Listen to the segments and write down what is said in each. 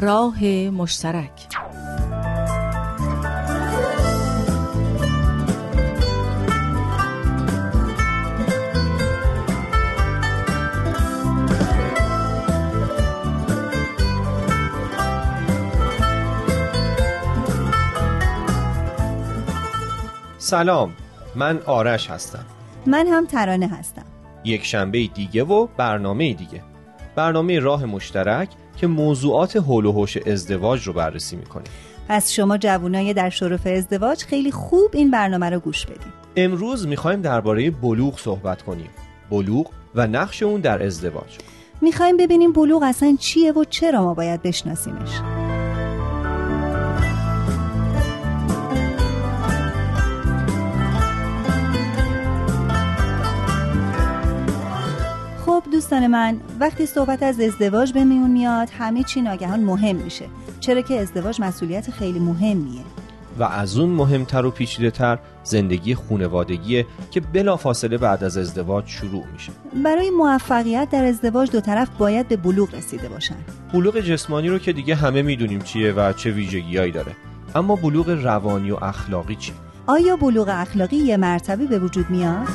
راه مشترک. سلام من آرش هستم. من هم ترانه هستم. یک شنبه دیگه و برنامه دیگه. برنامه راه مشترک که موضوعات حول و حوش ازدواج رو بررسی می‌کنیم. پس شما جوانای در شرف ازدواج خیلی خوب این برنامه رو گوش بدید امروز می‌خوایم درباره بلوغ صحبت کنیم. بلوغ و نقش اون در ازدواج. می‌خوایم ببینیم بلوغ اصلا چیه و چرا ما باید بشناسیمش. دوستان من وقتی صحبت از ازدواج به میون میاد همه چی ناگهان مهم میشه. چرا که ازدواج مسئولیت خیلی مهمیه. و از اون مهمتر و پیچیده تر زندگی خونوادگیه که بلافاصله بعد از ازدواج شروع میشه. برای موفقیت در ازدواج دو طرف باید به بلوغ رسیده باشن. بلوغ جسمانی رو که دیگه همه می‌دونیم چیه و چه ویژگیهایی داره. اما بلوغ روانی و اخلاقی چی؟ آیا بلوغ اخلاقی یه مرتبه به وجود میاد؟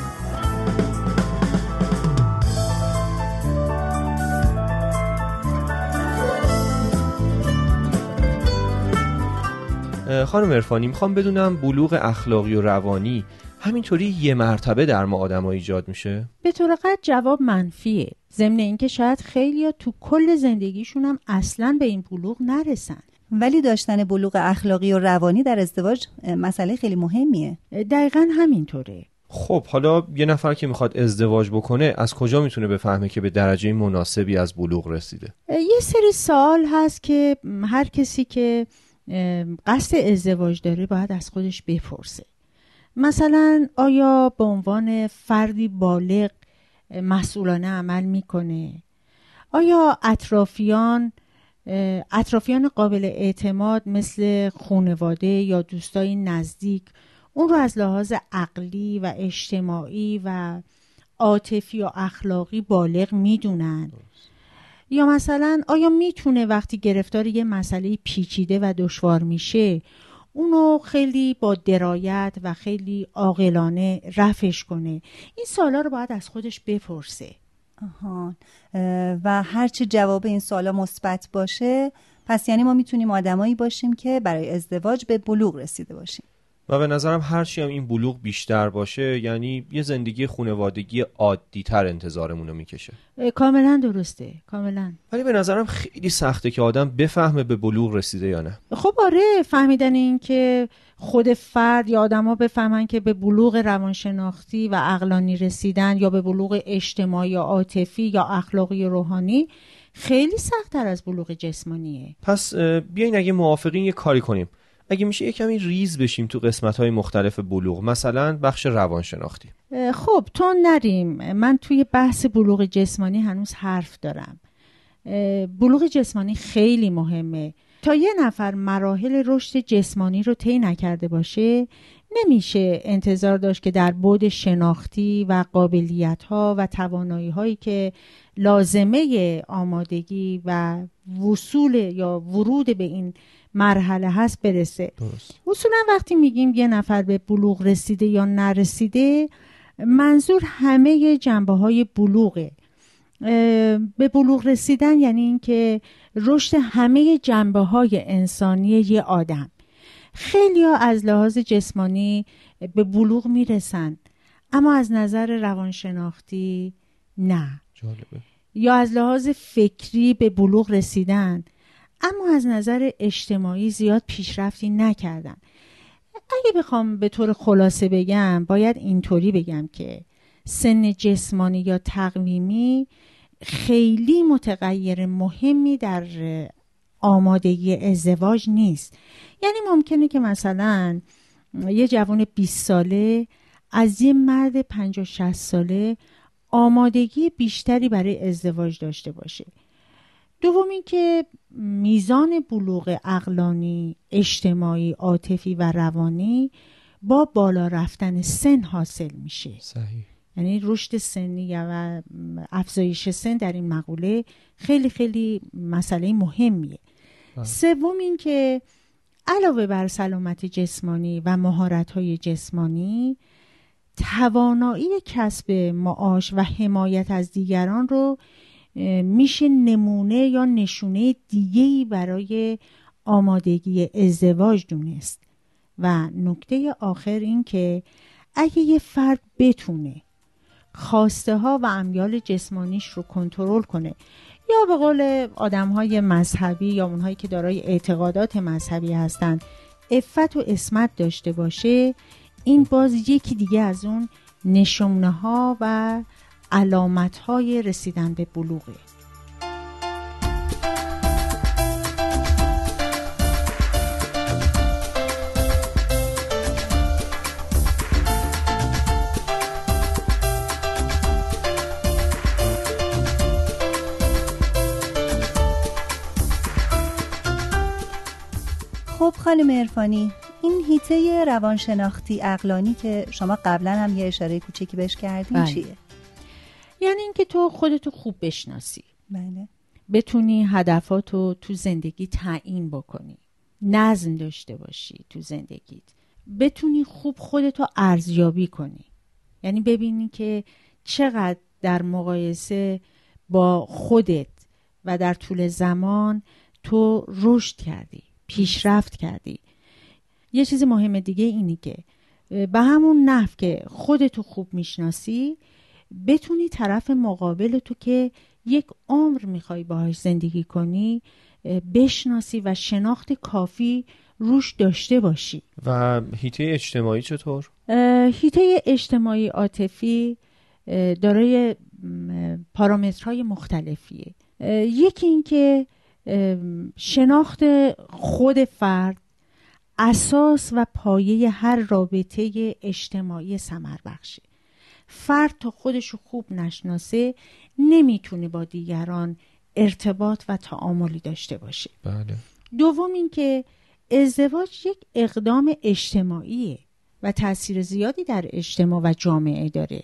خانم ارفانی می‌خوام بدونم بلوغ اخلاقی و روانی همینطوری یه مرتبه در ما آدم ایجاد میشه؟ به طور قد جواب منفیه. ضمن اینکه شاید خیلی تو کل زندگیشون هم اصلا به این بلوغ نرسن. ولی داشتن بلوغ اخلاقی و روانی در ازدواج مسئله خیلی مهمیه. دقیقا همینطوره. خب حالا یه نفر که می‌خواد ازدواج بکنه از کجا می‌تونه بفهمه که به درجه مناسبی از بلوغ رسیده؟ یه سری سوال هست که هر کسی که قصد ازدواج داره باید از خودش بپرسه. مثلا آیا به عنوان فردی بالغ مسئولانه عمل می‌کنه؟ آیا اطرافیان اطرافیان قابل اعتماد مثل خونواده یا دوستای نزدیک اون رو از لحاظ عقلی و اجتماعی و عاطفی و اخلاقی بالغ می‌دونن؟ یا مثلا آیا می‌تونه وقتی گرفتار یه مسئله پیچیده و دشوار میشه اونو خیلی با درایت و خیلی عاقلانه رفش کنه؟ این سالا رو باید از خودش بپرسه. آها. و هرچه جواب این سالا مثبت باشه پس یعنی ما می‌تونیم آدمایی باشیم که برای ازدواج به بلوغ رسیده باشیم. و به نظرم هرچی هم این بلوغ بیشتر باشه یعنی یه زندگی خونوادگی عادی تر انتظارمون رو می‌کشه کاملا درسته کاملا. ولی به نظرم خیلی سخته که آدم بفهمه به بلوغ رسیده یا نه. خب آره فهمیدن این که خود فرد یا آدما بفهمن که به بلوغ روانشناختی و عقلانی رسیدن یا به بلوغ اجتماعی یا عاطفی یا اخلاقی روحانی خیلی سختتر از بلوغ جسمانیه. پس بیاین اگه موافقین یه کاری کنیم. اگه میشه یه کمی ریز بشیم تو قسمت های مختلف بلوغ؟ مثلا بخش روانشناختی. خب تو نریم. من توی بحث بلوغ جسمانی هنوز حرف دارم. بلوغ جسمانی خیلی مهمه. تا یه نفر مراحل رشد جسمانی رو طی نکرده باشه نمیشه انتظار داشت که در بود شناختی و قابلیت ها و توانایی هایی که لازمه آمادگی و وصول یا ورود به این مرحله هست برسه درست. اصولا وقتی میگیم یه نفر به بلوغ رسیده یا نرسیده منظور همه جنبه های بلوغه به بلوغ رسیدن یعنی اینکه رشد همه جنبه های انسانی یه آدم خیلی ها از لحاظ جسمانی به بلوغ می‌رسن اما از نظر روانشناختی نه جالبه. یا از لحاظ فکری به بلوغ رسیدن اما از نظر اجتماعی زیاد پیشرفتی نکردن. اگه بخوام به طور خلاصه بگم باید اینطوری بگم که سن جسمانی یا تقویمی خیلی متغیر مهمی در آمادگی ازدواج نیست. یعنی ممکنه که مثلا یه جوان 20 ساله از یه مرد 50 60 ساله آمادگی بیشتری برای ازدواج داشته باشه. دوم که میزان بلوغ اقلانی اجتماعی عاطفی و روانی با بالا رفتن سن حاصل میشه. صحیح. یعنی رشد سنی و افزایش سن در این مقوله خیلی خیلی مسئله مهمیه. سوم این که علاوه بر سلامت جسمانی و مهارت های جسمانی توانایی کسب معاش و حمایت از دیگران رو میشه نمونه یا نشونه دیگهی برای آمادگی ازدواج دونست. و نکته آخر این که اگه یه فرد بتونه خواسته ها و امیال جسمانیش رو کنترل کنه یا به قول آدم های مذهبی یا اونهایی که دارای اعتقادات مذهبی هستند افت و اسمت داشته باشه این باز یکی دیگه از اون نشونه ها و علامت های رسیدن به بلوغه خب خانم ارفانی این هیته روانشناختی اقلانی که شما قبلا هم یه اشاره کوچکی بهش کردین بله. چیه؟ یعنی اینکه تو خودتو خوب بشناسی. بله. بتونی هدفاتو تو زندگی تعیین بکنی. نظم داشته باشی تو زندگیت. بتونی خوب خودتو ارزیابی کنی. یعنی ببینی که چقدر در مقایسه با خودت و در طول زمان تو رشد کردی پیشرفت کردی. یه چیز مهم دیگه اینی که به همون نحو که خودتو خوب می‌شناسی بتونی طرف مقابل تو که یک عمر می‌خوای باهاش زندگی کنی بشناسی و شناخت کافی روش داشته باشی. و هیته اجتماعی چطور؟ هیته اجتماعی عاطفی دارای پارامترهای مختلفیه. یکی اینکه شناخت خود فرد اساس و پایه هر رابطه اجتماعی سمر بخشه فرد تا خودشو خوب نشناسه نمی‌تونه با دیگران ارتباط و تعاملی داشته باشه. بله. دوم اینکه ازدواج یک اقدام اجتماعیه و تاثیر زیادی در اجتماع و جامعه داره.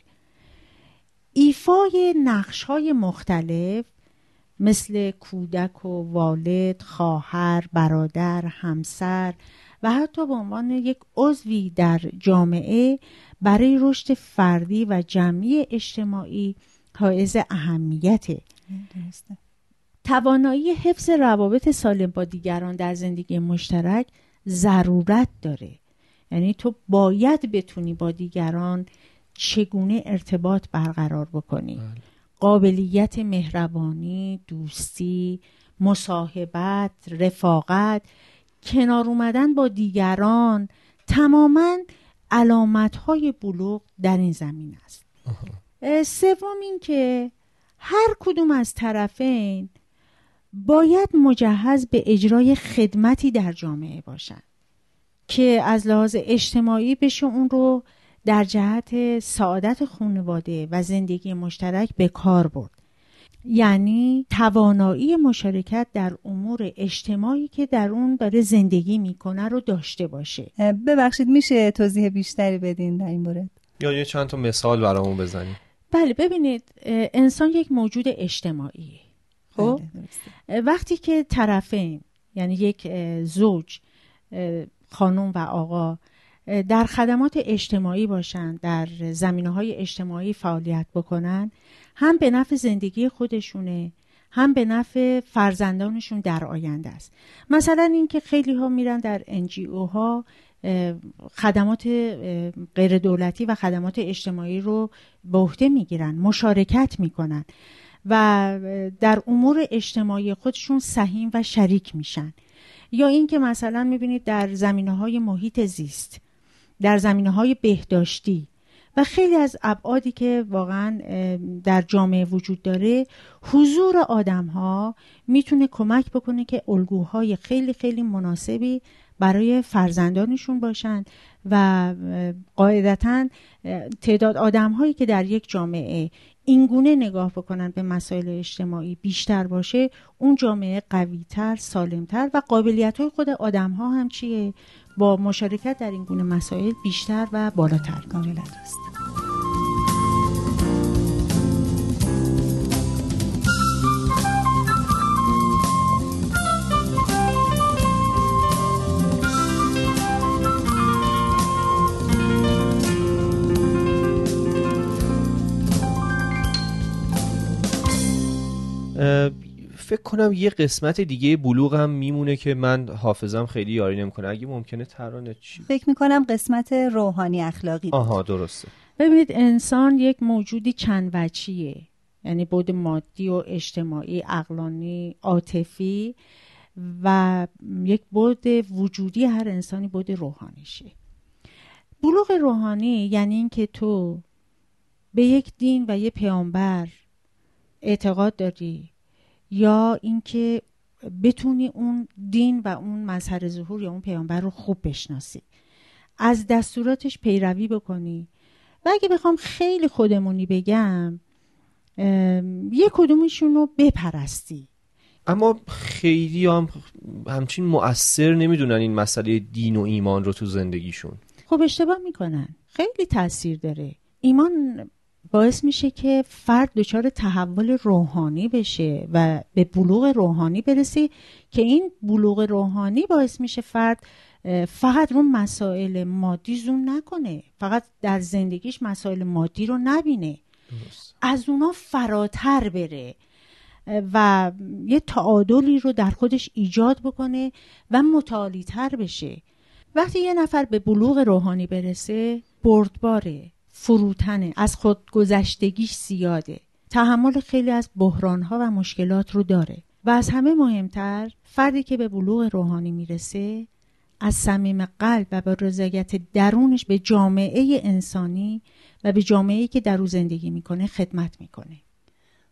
ایفای نقش های مختلف مثل کودک و والد، خواهر، برادر، همسر و حتی به عنوان یک عضوی در جامعه برای رشد فردی و جمعی اجتماعی حائز اهمیته درسته. توانایی حفظ روابط سالم با دیگران در زندگی مشترک ضرورت داره. یعنی تو باید بتونی با دیگران چگونه ارتباط برقرار بکنی. بله. قابلیت مهربانی دوستی مصاحبت رفاقت کنار اومدن با دیگران تماما علامت های بلوغ در این زمین است. سوم این که هر کدوم از طرفین باید مجهز به اجرای خدمتی در جامعه باشند که از لحاظ اجتماعی بشه اون رو در جهت سعادت خانواده و زندگی مشترک به کار برد. یعنی توانایی مشارکت در امور اجتماعی که در اون داره زندگی می‌کنه رو داشته باشه. ببخشید میشه توضیح بیشتری بدین در این مورد؟ یا یه چند تا مثال برامون بزنیم بله ببینید انسان یک موجود اجتماعیه خب؟ بله، درسته. وقتی که طرفین یعنی یک زوج خانم و آقا در خدمات اجتماعی باشند در زمینه های اجتماعی فعالیت بکنن هم به نفع زندگی خودشونه هم به نفع فرزندانشون در آینده است. مثلا اینکه خیلی ها میرن در انجیو ها خدمات غیر دولتی و خدمات اجتماعی رو به عهده می‌گیرن مشارکت می‌کنن و در امور اجتماعی خودشون سهیم و شریک میشن. یا اینکه مثلا می‌بینید در زمینه های محیط زیست در زمینه های بهداشتی. و خیلی از ابعادی که واقعا در جامعه وجود داره حضور آدم ها می‌تونه کمک بکنه که الگوهای خیلی خیلی مناسبی برای فرزندانشون باشند و قاعدتا تعداد آدم هایی که در یک جامعه اینگونه نگاه بکنن به مسائل اجتماعی بیشتر باشه اون جامعه قویتر سالمتر و قابلیت های خود آدم ها هم چیه؟ با مشارکت در این گونه مسائل بیشتر و بالاتر کاملا درست کنم یه قسمت دیگه بلوغ هم میمونه که من حافظم خیلی یاری نمی‌کنه. اگه ممکنه ترانه چی؟ فکر می‌کنم قسمت روحانی اخلاقی آها درسته. ببینید انسان یک موجودی چند وچیه یعنی بود مادی و اجتماعی اقلانی عاطفی و یک بود وجودی هر انسانی بود روحانیشه. بلوغ روحانی یعنی اینکه تو به یک دین و یه پیامبر اعتقاد داری یا اینکه بتونی اون دین و اون مظهر ظهور یا اون پیامبر رو خوب بشناسی. از دستوراتش پیروی بکنی. و اگه بخوام خیلی خودمونی بگم یه کدومشون رو بپرستی. اما خیلی هم همچین مؤثر نمی‌دونن این مسئله دین و ایمان رو تو زندگیشون. خب اشتباه می‌کنن. خیلی تاثیر داره. ایمان باعث میشه که فرد دچار تحول روحانی بشه و به بلوغ روحانی برسه که این بلوغ روحانی باعث میشه فرد فقط رو مسائل مادی زون نکنه فقط در زندگیش مسائل مادی رو نبینه. از اونا فراتر بره و یه تعادلی رو در خودش ایجاد بکنه و متعالی تر بشه. وقتی یه نفر به بلوغ روحانی برسه بردباره. فروتنه. از خودگذشتگیش زیاده. تحمل خیلی از بحرانها و مشکلات رو داره. و از همه مهمتر فردی که به بلوغ روحانی می‌رسه از صمیم قلب و با رضایت درونش به جامعه انسانی و به جامعه که در او زندگی می‌کنه خدمت می‌کنه.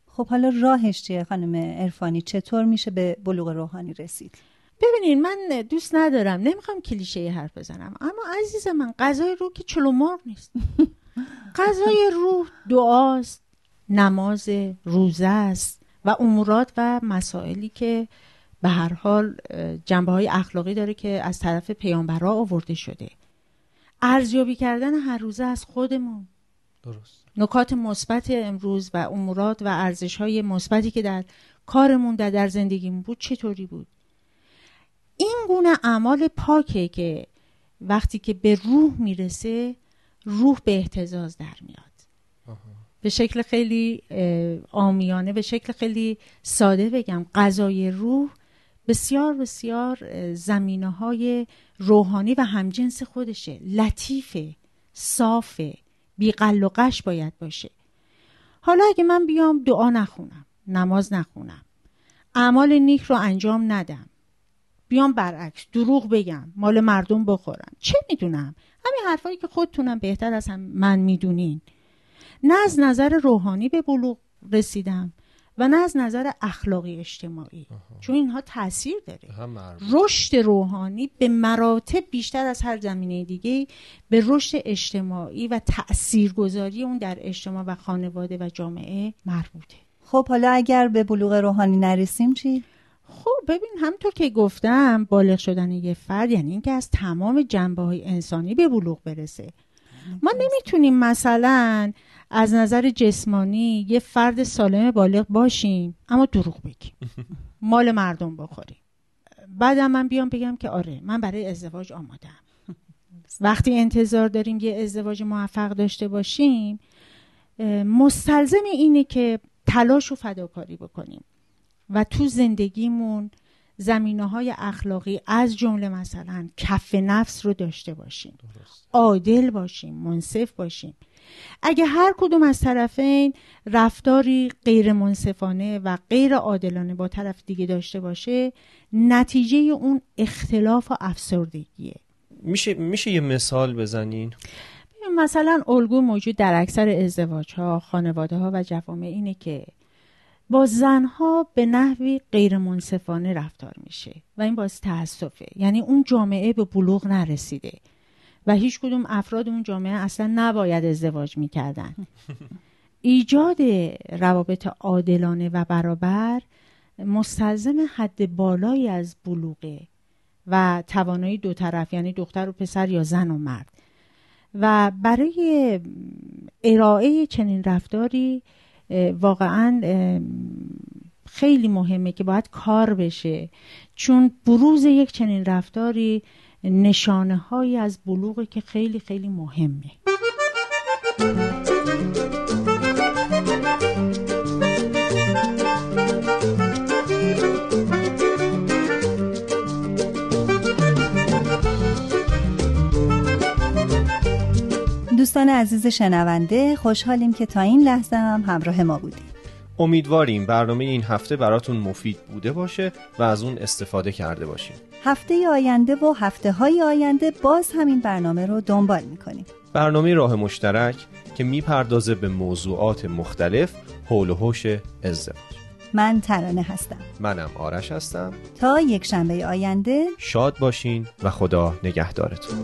خب حالا راهش چیه خانم عرفانی؟ چطور میشه به بلوغ روحانی رسید؟ ببینید من دوست ندارم. نمی‌خوام کلیشه حرف بزنم. اما عزیز من غذای روح که چلو مرغ نیست. غذای روح دعاست نماز روزه است و امورات و مسائلی که به هر حال جنبه های اخلاقی داره که از طرف پیامبرا آورده شده. ارزیابی کردن هر روزه از خودمون. درست. نکات مثبت امروز و امورات و ارزش های مثبتی که در کارمون در, در زندگیمون بود چطوری بود؟ این گونه اعمال پاکه که وقتی که به روح می‌رسه روح به احتزاز در میاد. به شکل خیلی آمیانه به شکل خیلی ساده بگم غذای روح بسیار بسیار زمینه های روحانی و همجنس خودشه. لطیفه صافه بیقل و قش باید باشه. حالا اگه من بیام دعا نخونم نماز نخونم اعمال نیک رو انجام ندم بیام برعکس دروغ بگم مال مردم بخورم. چه می‌دونم؟ همین حرفایی که خودتونم بهتر از هم من می‌دونین. نه از نظر روحانی به بلوغ رسیدم و نه از نظر اخلاقی اجتماعی. چون اینها تاثیر داره. رشد روحانی به مراتب بیشتر از هر زمینه دیگه به رشد اجتماعی و تاثیرگذاری اون در اجتماع و خانواده و جامعه مربوطه. خب حالا اگر به بلوغ روحانی نرسیم چی؟ خب ببین همطور که گفتم بالغ شدن یه فرد یعنی اینکه از تمام جنبه های انسانی به بلوغ برسه. ما نمی‌تونیم مثلا از نظر جسمانی یه فرد سالم بالغ باشیم اما دروغ بگیم. مال مردم بخوریم. بعدم من بیام بگم که آره من برای ازدواج آمادم وقتی انتظار داریم یه ازدواج موفق داشته باشیم مستلزم اینه که تلاش و فداکاری بکنیم. و تو زندگیمون زمینه های اخلاقی از جمله مثلا کف نفس رو داشته باشیم. عادل باشیم منصف باشیم. اگه هر کدوم از طرفین رفتاری غیر منصفانه و غیر عادلانه با طرف دیگه داشته باشه نتیجه اون اختلاف و افسردگیه. میشه میشه یه مثال بزنین؟ مثلا الگو موجود در اکثر ازدواج ها خانواده ها و جوامع اینه که با زنها به نحوی غیر منصفانه رفتار میشه و این باعث تاسفه یعنی اون جامعه به بلوغ نرسیده و هیچ کدوم افراد اون جامعه اصلا نباید ازدواج می‌کردن. ایجاد روابط عادلانه و برابر مستلزم حد بالایی از بلوغه و توانایی دو طرف یعنی دختر و پسر یا زن و مرد. و برای ارائه چنین رفتاری واقعا خیلی مهمه که باید کار بشه. چون بروز یک چنین رفتاری نشانه هایی از بلوغی که خیلی خیلی مهمه. عزیز شنونده خوشحالیم که تا این لحظه هم همراه ما بودیم. امیدواریم برنامه این هفته براتون مفید بوده باشه و از اون استفاده کرده باشیم. هفته آینده و هفته های آینده باز همین برنامه رو دنبال می‌کنیم. برنامه راه مشترک که می‌پردازه به موضوعات مختلف حول و حوش ازدواج. من ترانه هستم. منم آرش هستم. تا یک شنبه آینده. شاد باشین و خدا نگهدارتون.